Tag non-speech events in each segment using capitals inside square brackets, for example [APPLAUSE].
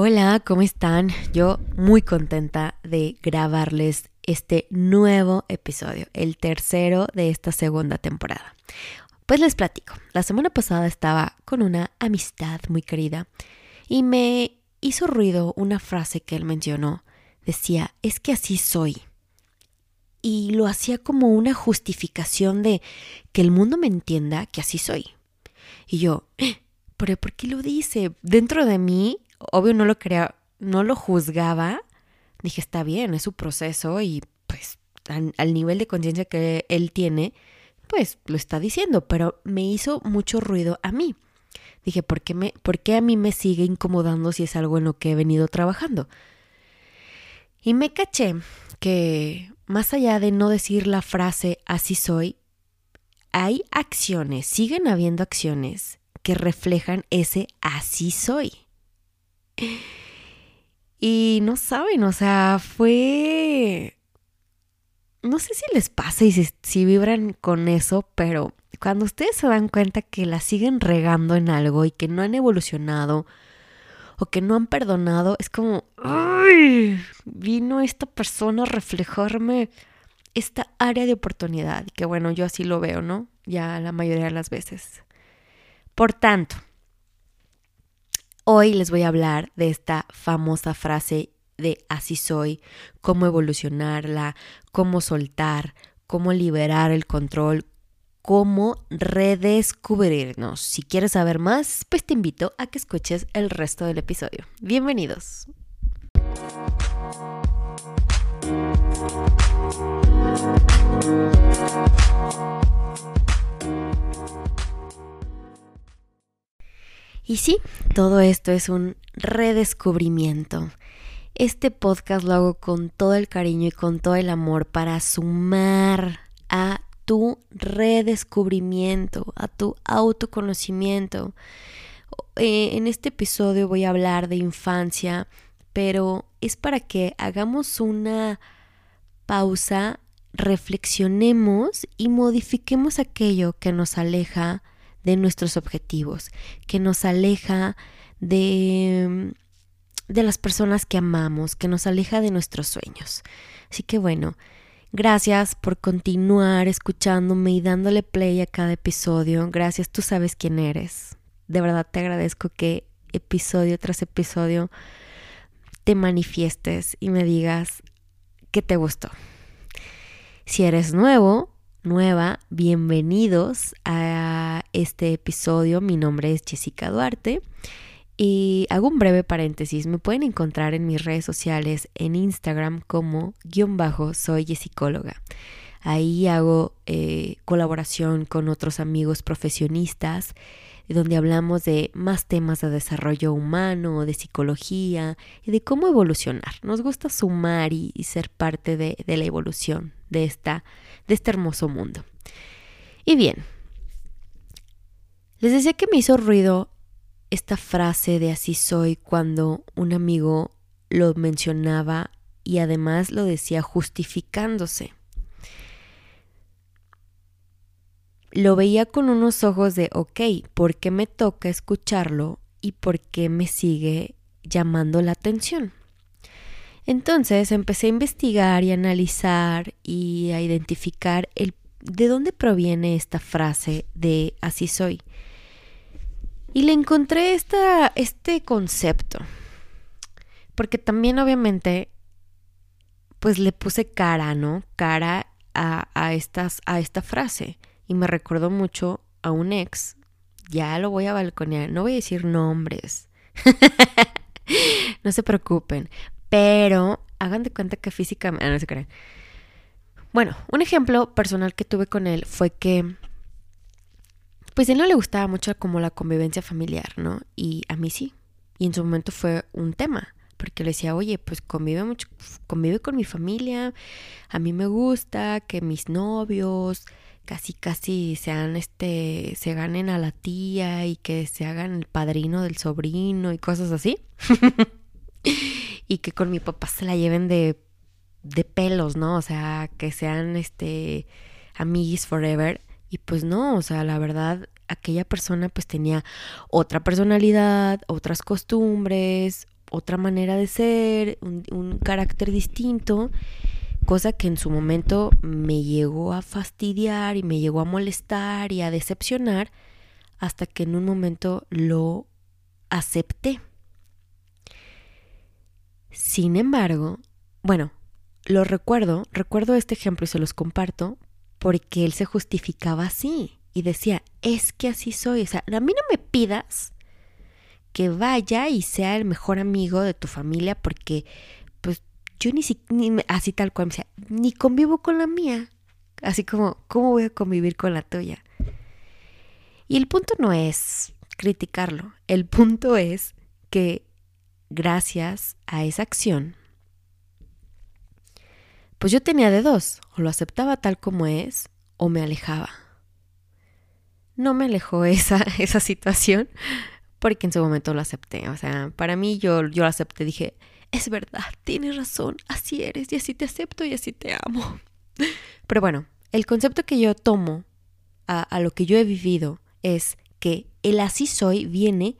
Hola, ¿cómo están? Yo muy contenta de grabarles este nuevo episodio, el tercero de esta segunda temporada. Pues les platico, la semana pasada estaba con una amistad muy querida y me hizo ruido una frase que él mencionó. Decía, es que así soy. Y lo hacía como una justificación de que el mundo me entienda que así soy. Y yo, eh, ¿pero por qué lo dice? Dentro de mí obvio no lo quería, no lo juzgaba. Dije, está bien, es su proceso y pues al, nivel de conciencia que él tiene, pues lo está diciendo, pero me hizo mucho ruido a mí. Dije, ¿por qué, me, ¿por qué a mí me sigue incomodando si es algo en lo que he venido trabajando? Y me caché que más allá de no decir la frase así soy, hay acciones, siguen habiendo acciones que reflejan ese así soy. Y no saben, o sea, fue... No sé si les pasa y si, vibran con eso, pero cuando ustedes se dan cuenta que la siguen regando en algo y que no han evolucionado o que no han perdonado, es como, ¡ay! Vino esta persona a reflejarme esta área de oportunidad. Que bueno, yo así lo veo, ¿no? Ya la mayoría de las veces. Por tanto, Hoy les voy a hablar de esta famosa frase de así soy, cómo evolucionarla, cómo soltar, cómo liberar el control, cómo redescubrirnos. Si quieres saber más, pues te invito a que escuches el resto del episodio. Bienvenidos. Y sí, todo esto es un redescubrimiento. Este podcast lo hago con todo el cariño y con todo el amor para sumar a tu redescubrimiento, a tu autoconocimiento. Eh, en este episodio voy a hablar de infancia, pero es para que hagamos una pausa, reflexionemos y modifiquemos aquello que nos aleja de nuestros objetivos, que nos aleja de, de las personas que amamos, que nos aleja de nuestros sueños. Así que bueno, gracias por continuar escuchándome y dándole play a cada episodio. Gracias, tú sabes quién eres. De verdad te agradezco que episodio tras episodio te manifiestes y me digas que te gustó. Si eres nuevo, nueva, bienvenidos a este episodio. Mi nombre es Jessica Duarte y hago un breve paréntesis. Me pueden encontrar en mis redes sociales en Instagram como guion bajo soy Jessicóloga. Ahí hago eh, colaboración con otros amigos profesionistas donde hablamos de más temas de desarrollo humano, de psicología y de cómo evolucionar. Nos gusta sumar y, ser parte de, de, la evolución de, esta, de este hermoso mundo. Y bien, les decía que me hizo ruido esta frase de así soy cuando un amigo lo mencionaba y además lo decía justificándose. lo veía con unos ojos de, ok, ¿por qué me toca escucharlo y por qué me sigue llamando la atención? Entonces empecé a investigar y analizar y a identificar el, de dónde proviene esta frase de así soy. Y le encontré esta, este concepto. Porque también obviamente, pues le puse cara, ¿no? Cara a, a, estas, a esta frase y me recordó mucho a un ex. Ya lo voy a balconear, no voy a decir nombres. [LAUGHS] no se preocupen, pero hagan de cuenta que físicamente, ah, no se crean. Bueno, un ejemplo personal que tuve con él fue que pues a él no le gustaba mucho como la convivencia familiar, ¿no? Y a mí sí. Y en su momento fue un tema, porque le decía, oye, pues convive mucho, convive con mi familia, a mí me gusta que mis novios, casi casi sean este se ganen a la tía y que se hagan el padrino del sobrino y cosas así [LAUGHS] y que con mi papá se la lleven de de pelos no o sea que sean este amiguis forever y pues no o sea la verdad aquella persona pues tenía otra personalidad otras costumbres otra manera de ser, un, un carácter distinto, cosa que en su momento me llegó a fastidiar y me llegó a molestar y a decepcionar, hasta que en un momento lo acepté. Sin embargo, bueno, lo recuerdo, recuerdo este ejemplo y se los comparto porque él se justificaba así y decía, es que así soy, o sea, a mí no me pidas que vaya y sea el mejor amigo de tu familia porque pues yo ni, ni así tal cual, decía, ni convivo con la mía, así como, ¿cómo voy a convivir con la tuya? Y el punto no es criticarlo, el punto es que gracias a esa acción, pues yo tenía de dos, o lo aceptaba tal como es, o me alejaba. No me alejó [LAUGHS] esa, esa situación, porque en su momento lo acepté. O sea, para mí yo, yo lo acepté, dije, es verdad, tienes razón, así eres, y así te acepto y así te amo. [LAUGHS] Pero bueno, el concepto que yo tomo a, a lo que yo he vivido es que el así soy viene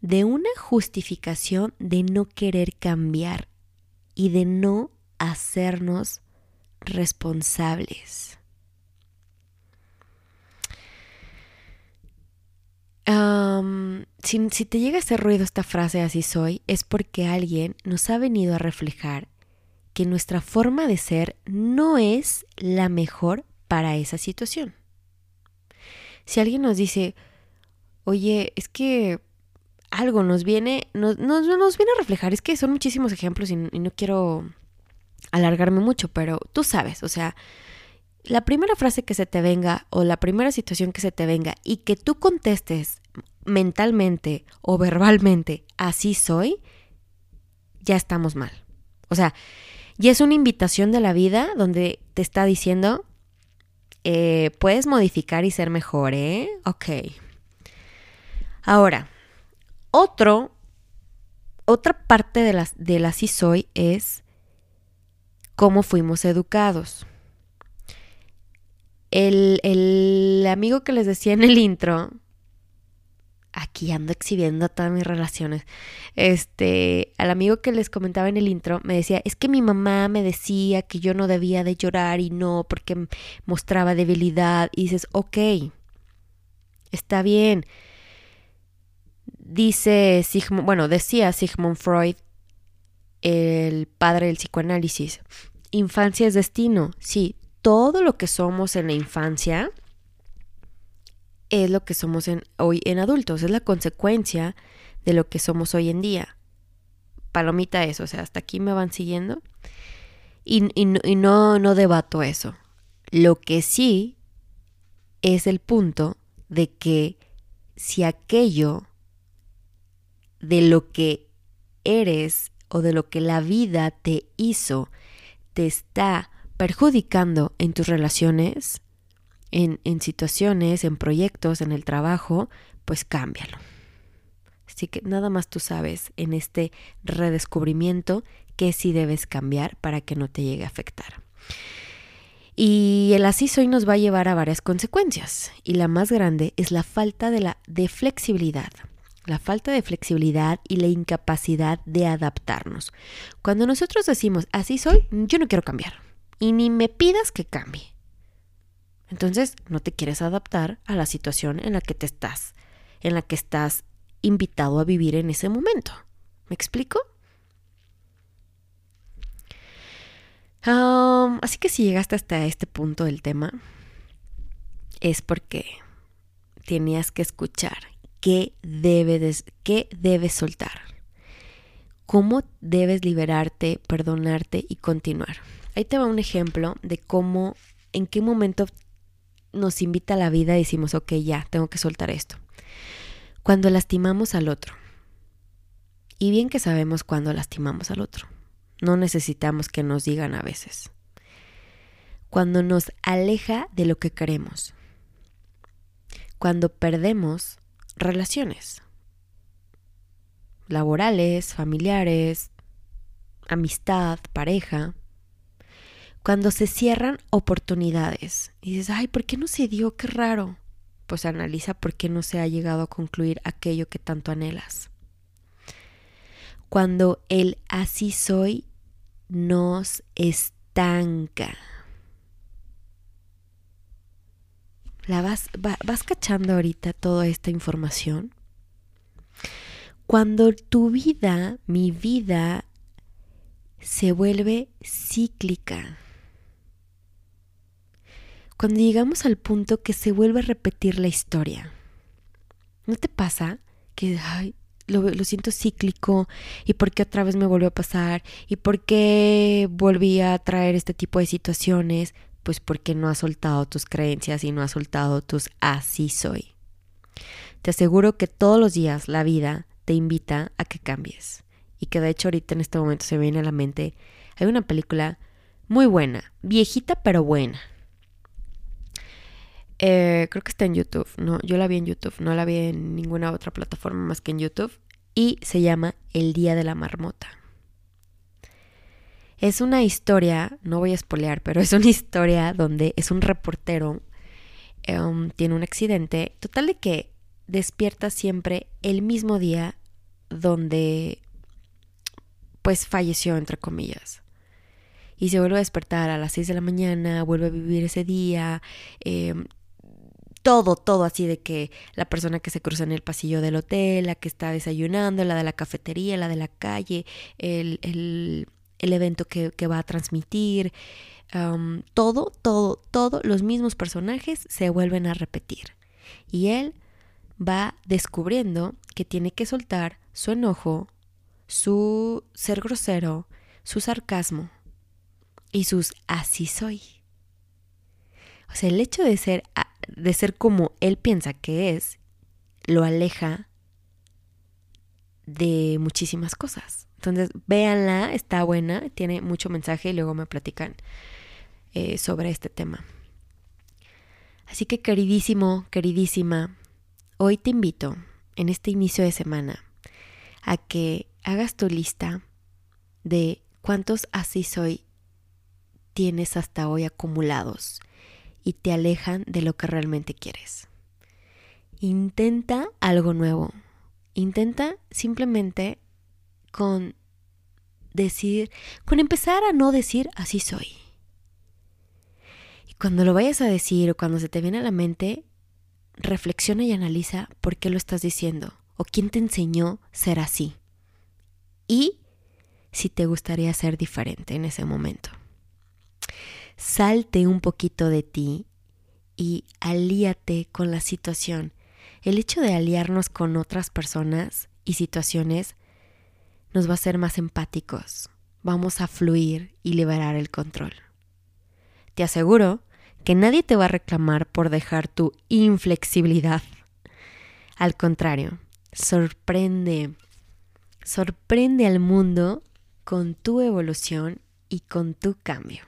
de una justificación de no querer cambiar y de no hacernos responsables. si, si te llega ese ruido, esta frase así soy, es porque alguien nos ha venido a reflejar que nuestra forma de ser no es la mejor para esa situación. Si alguien nos dice, oye, es que algo nos viene, nos, nos, viene a reflejar, es que son muchísimos ejemplos y no quiero alargarme mucho, pero tú sabes, o sea, la primera frase que se te venga o la primera situación que se te venga y que tú contestes mentalmente o verbalmente, así soy, ya estamos mal. O sea, ya es una invitación de la vida donde te está diciendo, eh, puedes modificar y ser mejor, ¿eh? Ok. Ahora, otro, otra parte de las, del así soy es cómo fuimos educados. El, el, amigo que les decía en el intro, aquí ando exhibiendo todas mis relaciones, este, al amigo que les comentaba en el intro, me decía, es que mi mamá me decía que yo no debía de llorar y no, porque mostraba debilidad, y dices, ok, está bien. Dice Sigmund, bueno, decía Sigmund Freud el padre del psicoanálisis. Infancia es destino. Sí, todo lo que somos en la infancia es lo que somos en, hoy en adultos, es la consecuencia de lo que somos hoy en día. Palomita eso, o sea, hasta aquí me van siguiendo. Y, y no, no debato eso. Lo que sí es el punto de que si aquello de lo que eres o de lo que la vida te hizo te está perjudicando en tus relaciones, en, en situaciones, en proyectos, en el trabajo, pues cámbialo. Así que nada más tú sabes en este redescubrimiento que sí debes cambiar para que no te llegue a afectar. Y el así soy nos va a llevar a varias consecuencias. Y la más grande es la falta de, la, de flexibilidad la falta de flexibilidad y la incapacidad de adaptarnos. Cuando nosotros decimos, así soy, yo no quiero cambiar. Y ni me pidas que cambie. Entonces, no te quieres adaptar a la situación en la que te estás, en la que estás invitado a vivir en ese momento. ¿Me explico? así que si llegaste hasta este punto del tema, es porque tenías que escuchar qué debes, qué debes soltar, cómo debes liberarte, perdonarte y continuar. Ahí te va un ejemplo de cómo, en qué momento nos invita la vida y decimos, ok, ya, tengo que soltar esto. Cuando lastimamos al otro. Y bien que sabemos cuando lastimamos al otro. No necesitamos que nos digan a veces. Cuando nos aleja de lo que queremos. Cuando perdemos relaciones laborales, familiares, amistad, pareja, cuando se cierran oportunidades y dices, ay, ¿por qué no se dio? Qué raro. Pues analiza por qué no se ha llegado a concluir aquello que tanto anhelas. cuando el así soy nos estanca. ¿La vas, vas cachando ahorita toda esta información? Cuando tu vida, mi vida, se vuelve cíclica. Cuando llegamos al punto que se vuelve a repetir la historia. ¿No te pasa que lo, lo, siento cíclico y por qué otra vez me volvió a pasar y por qué volví a traer este tipo de situaciones? Pues porque no has soltado tus creencias y no has soltado tus así soy. Te aseguro que todos los días la vida te invita a que cambies. Y que de hecho ahorita en este momento se me viene a la mente, hay una película muy buena, viejita pero buena. Eh, creo que está en YouTube, no, yo la vi en YouTube, no la vi en ninguna otra plataforma más que en YouTube. Y se llama El Día de la Marmota. Es una historia, no voy a espolear, pero es una historia donde es un reportero, em, tiene un accidente, total de que despierta siempre el mismo día donde pues falleció, entre comillas. Y se vuelve a despertar a las 6 de la mañana, vuelve a vivir ese día, em, todo, todo así de que la persona que se cruza en el pasillo del hotel, la que está desayunando, la de la cafetería, la de la calle, el, el, el evento que, va a transmitir, todo, todo, todo, los mismos personajes se vuelven a repetir. Y él va descubriendo que tiene que soltar su enojo, su ser grosero, su sarcasmo y sus así soy. O sea, el hecho de ser, de ser como él piensa que es, lo aleja de muchísimas cosas. Entonces, véanla, está buena, tiene mucho mensaje y luego me platican eh, sobre este tema. Así que queridísimo, queridísima, Hoy te invito, en este inicio de semana, a que hagas tu lista de cuántos así soy tienes hasta hoy acumulados y te alejan de lo que realmente quieres. Intenta algo nuevo. Intenta simplemente con decir, con empezar a no decir así soy. Y cuando lo vayas a decir o cuando se te viene a la mente, reflexiona y analiza por qué lo estás diciendo o quién te enseñó ser así. Y si te gustaría ser diferente en ese momento. Salte un poquito de ti y alíate con la situación. El hecho de aliarnos con otras personas y situaciones nos va a hacer más empáticos. Vamos a fluir y liberar el control. Te aseguro que nadie te va a reclamar por dejar tu inflexibilidad. Al contrario, sorprende, sorprende al mundo con tu evolución y con tu cambio.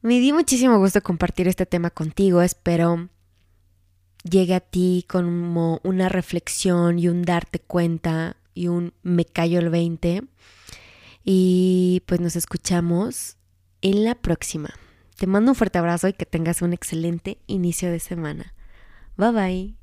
Me di muchísimo gusto compartir este tema contigo, espero llegue a ti como una reflexión y un darte cuenta y un me callo el 20. Y pues nos escuchamos en la próxima. Te mando un fuerte abrazo y que tengas un excelente inicio de semana. Bye bye.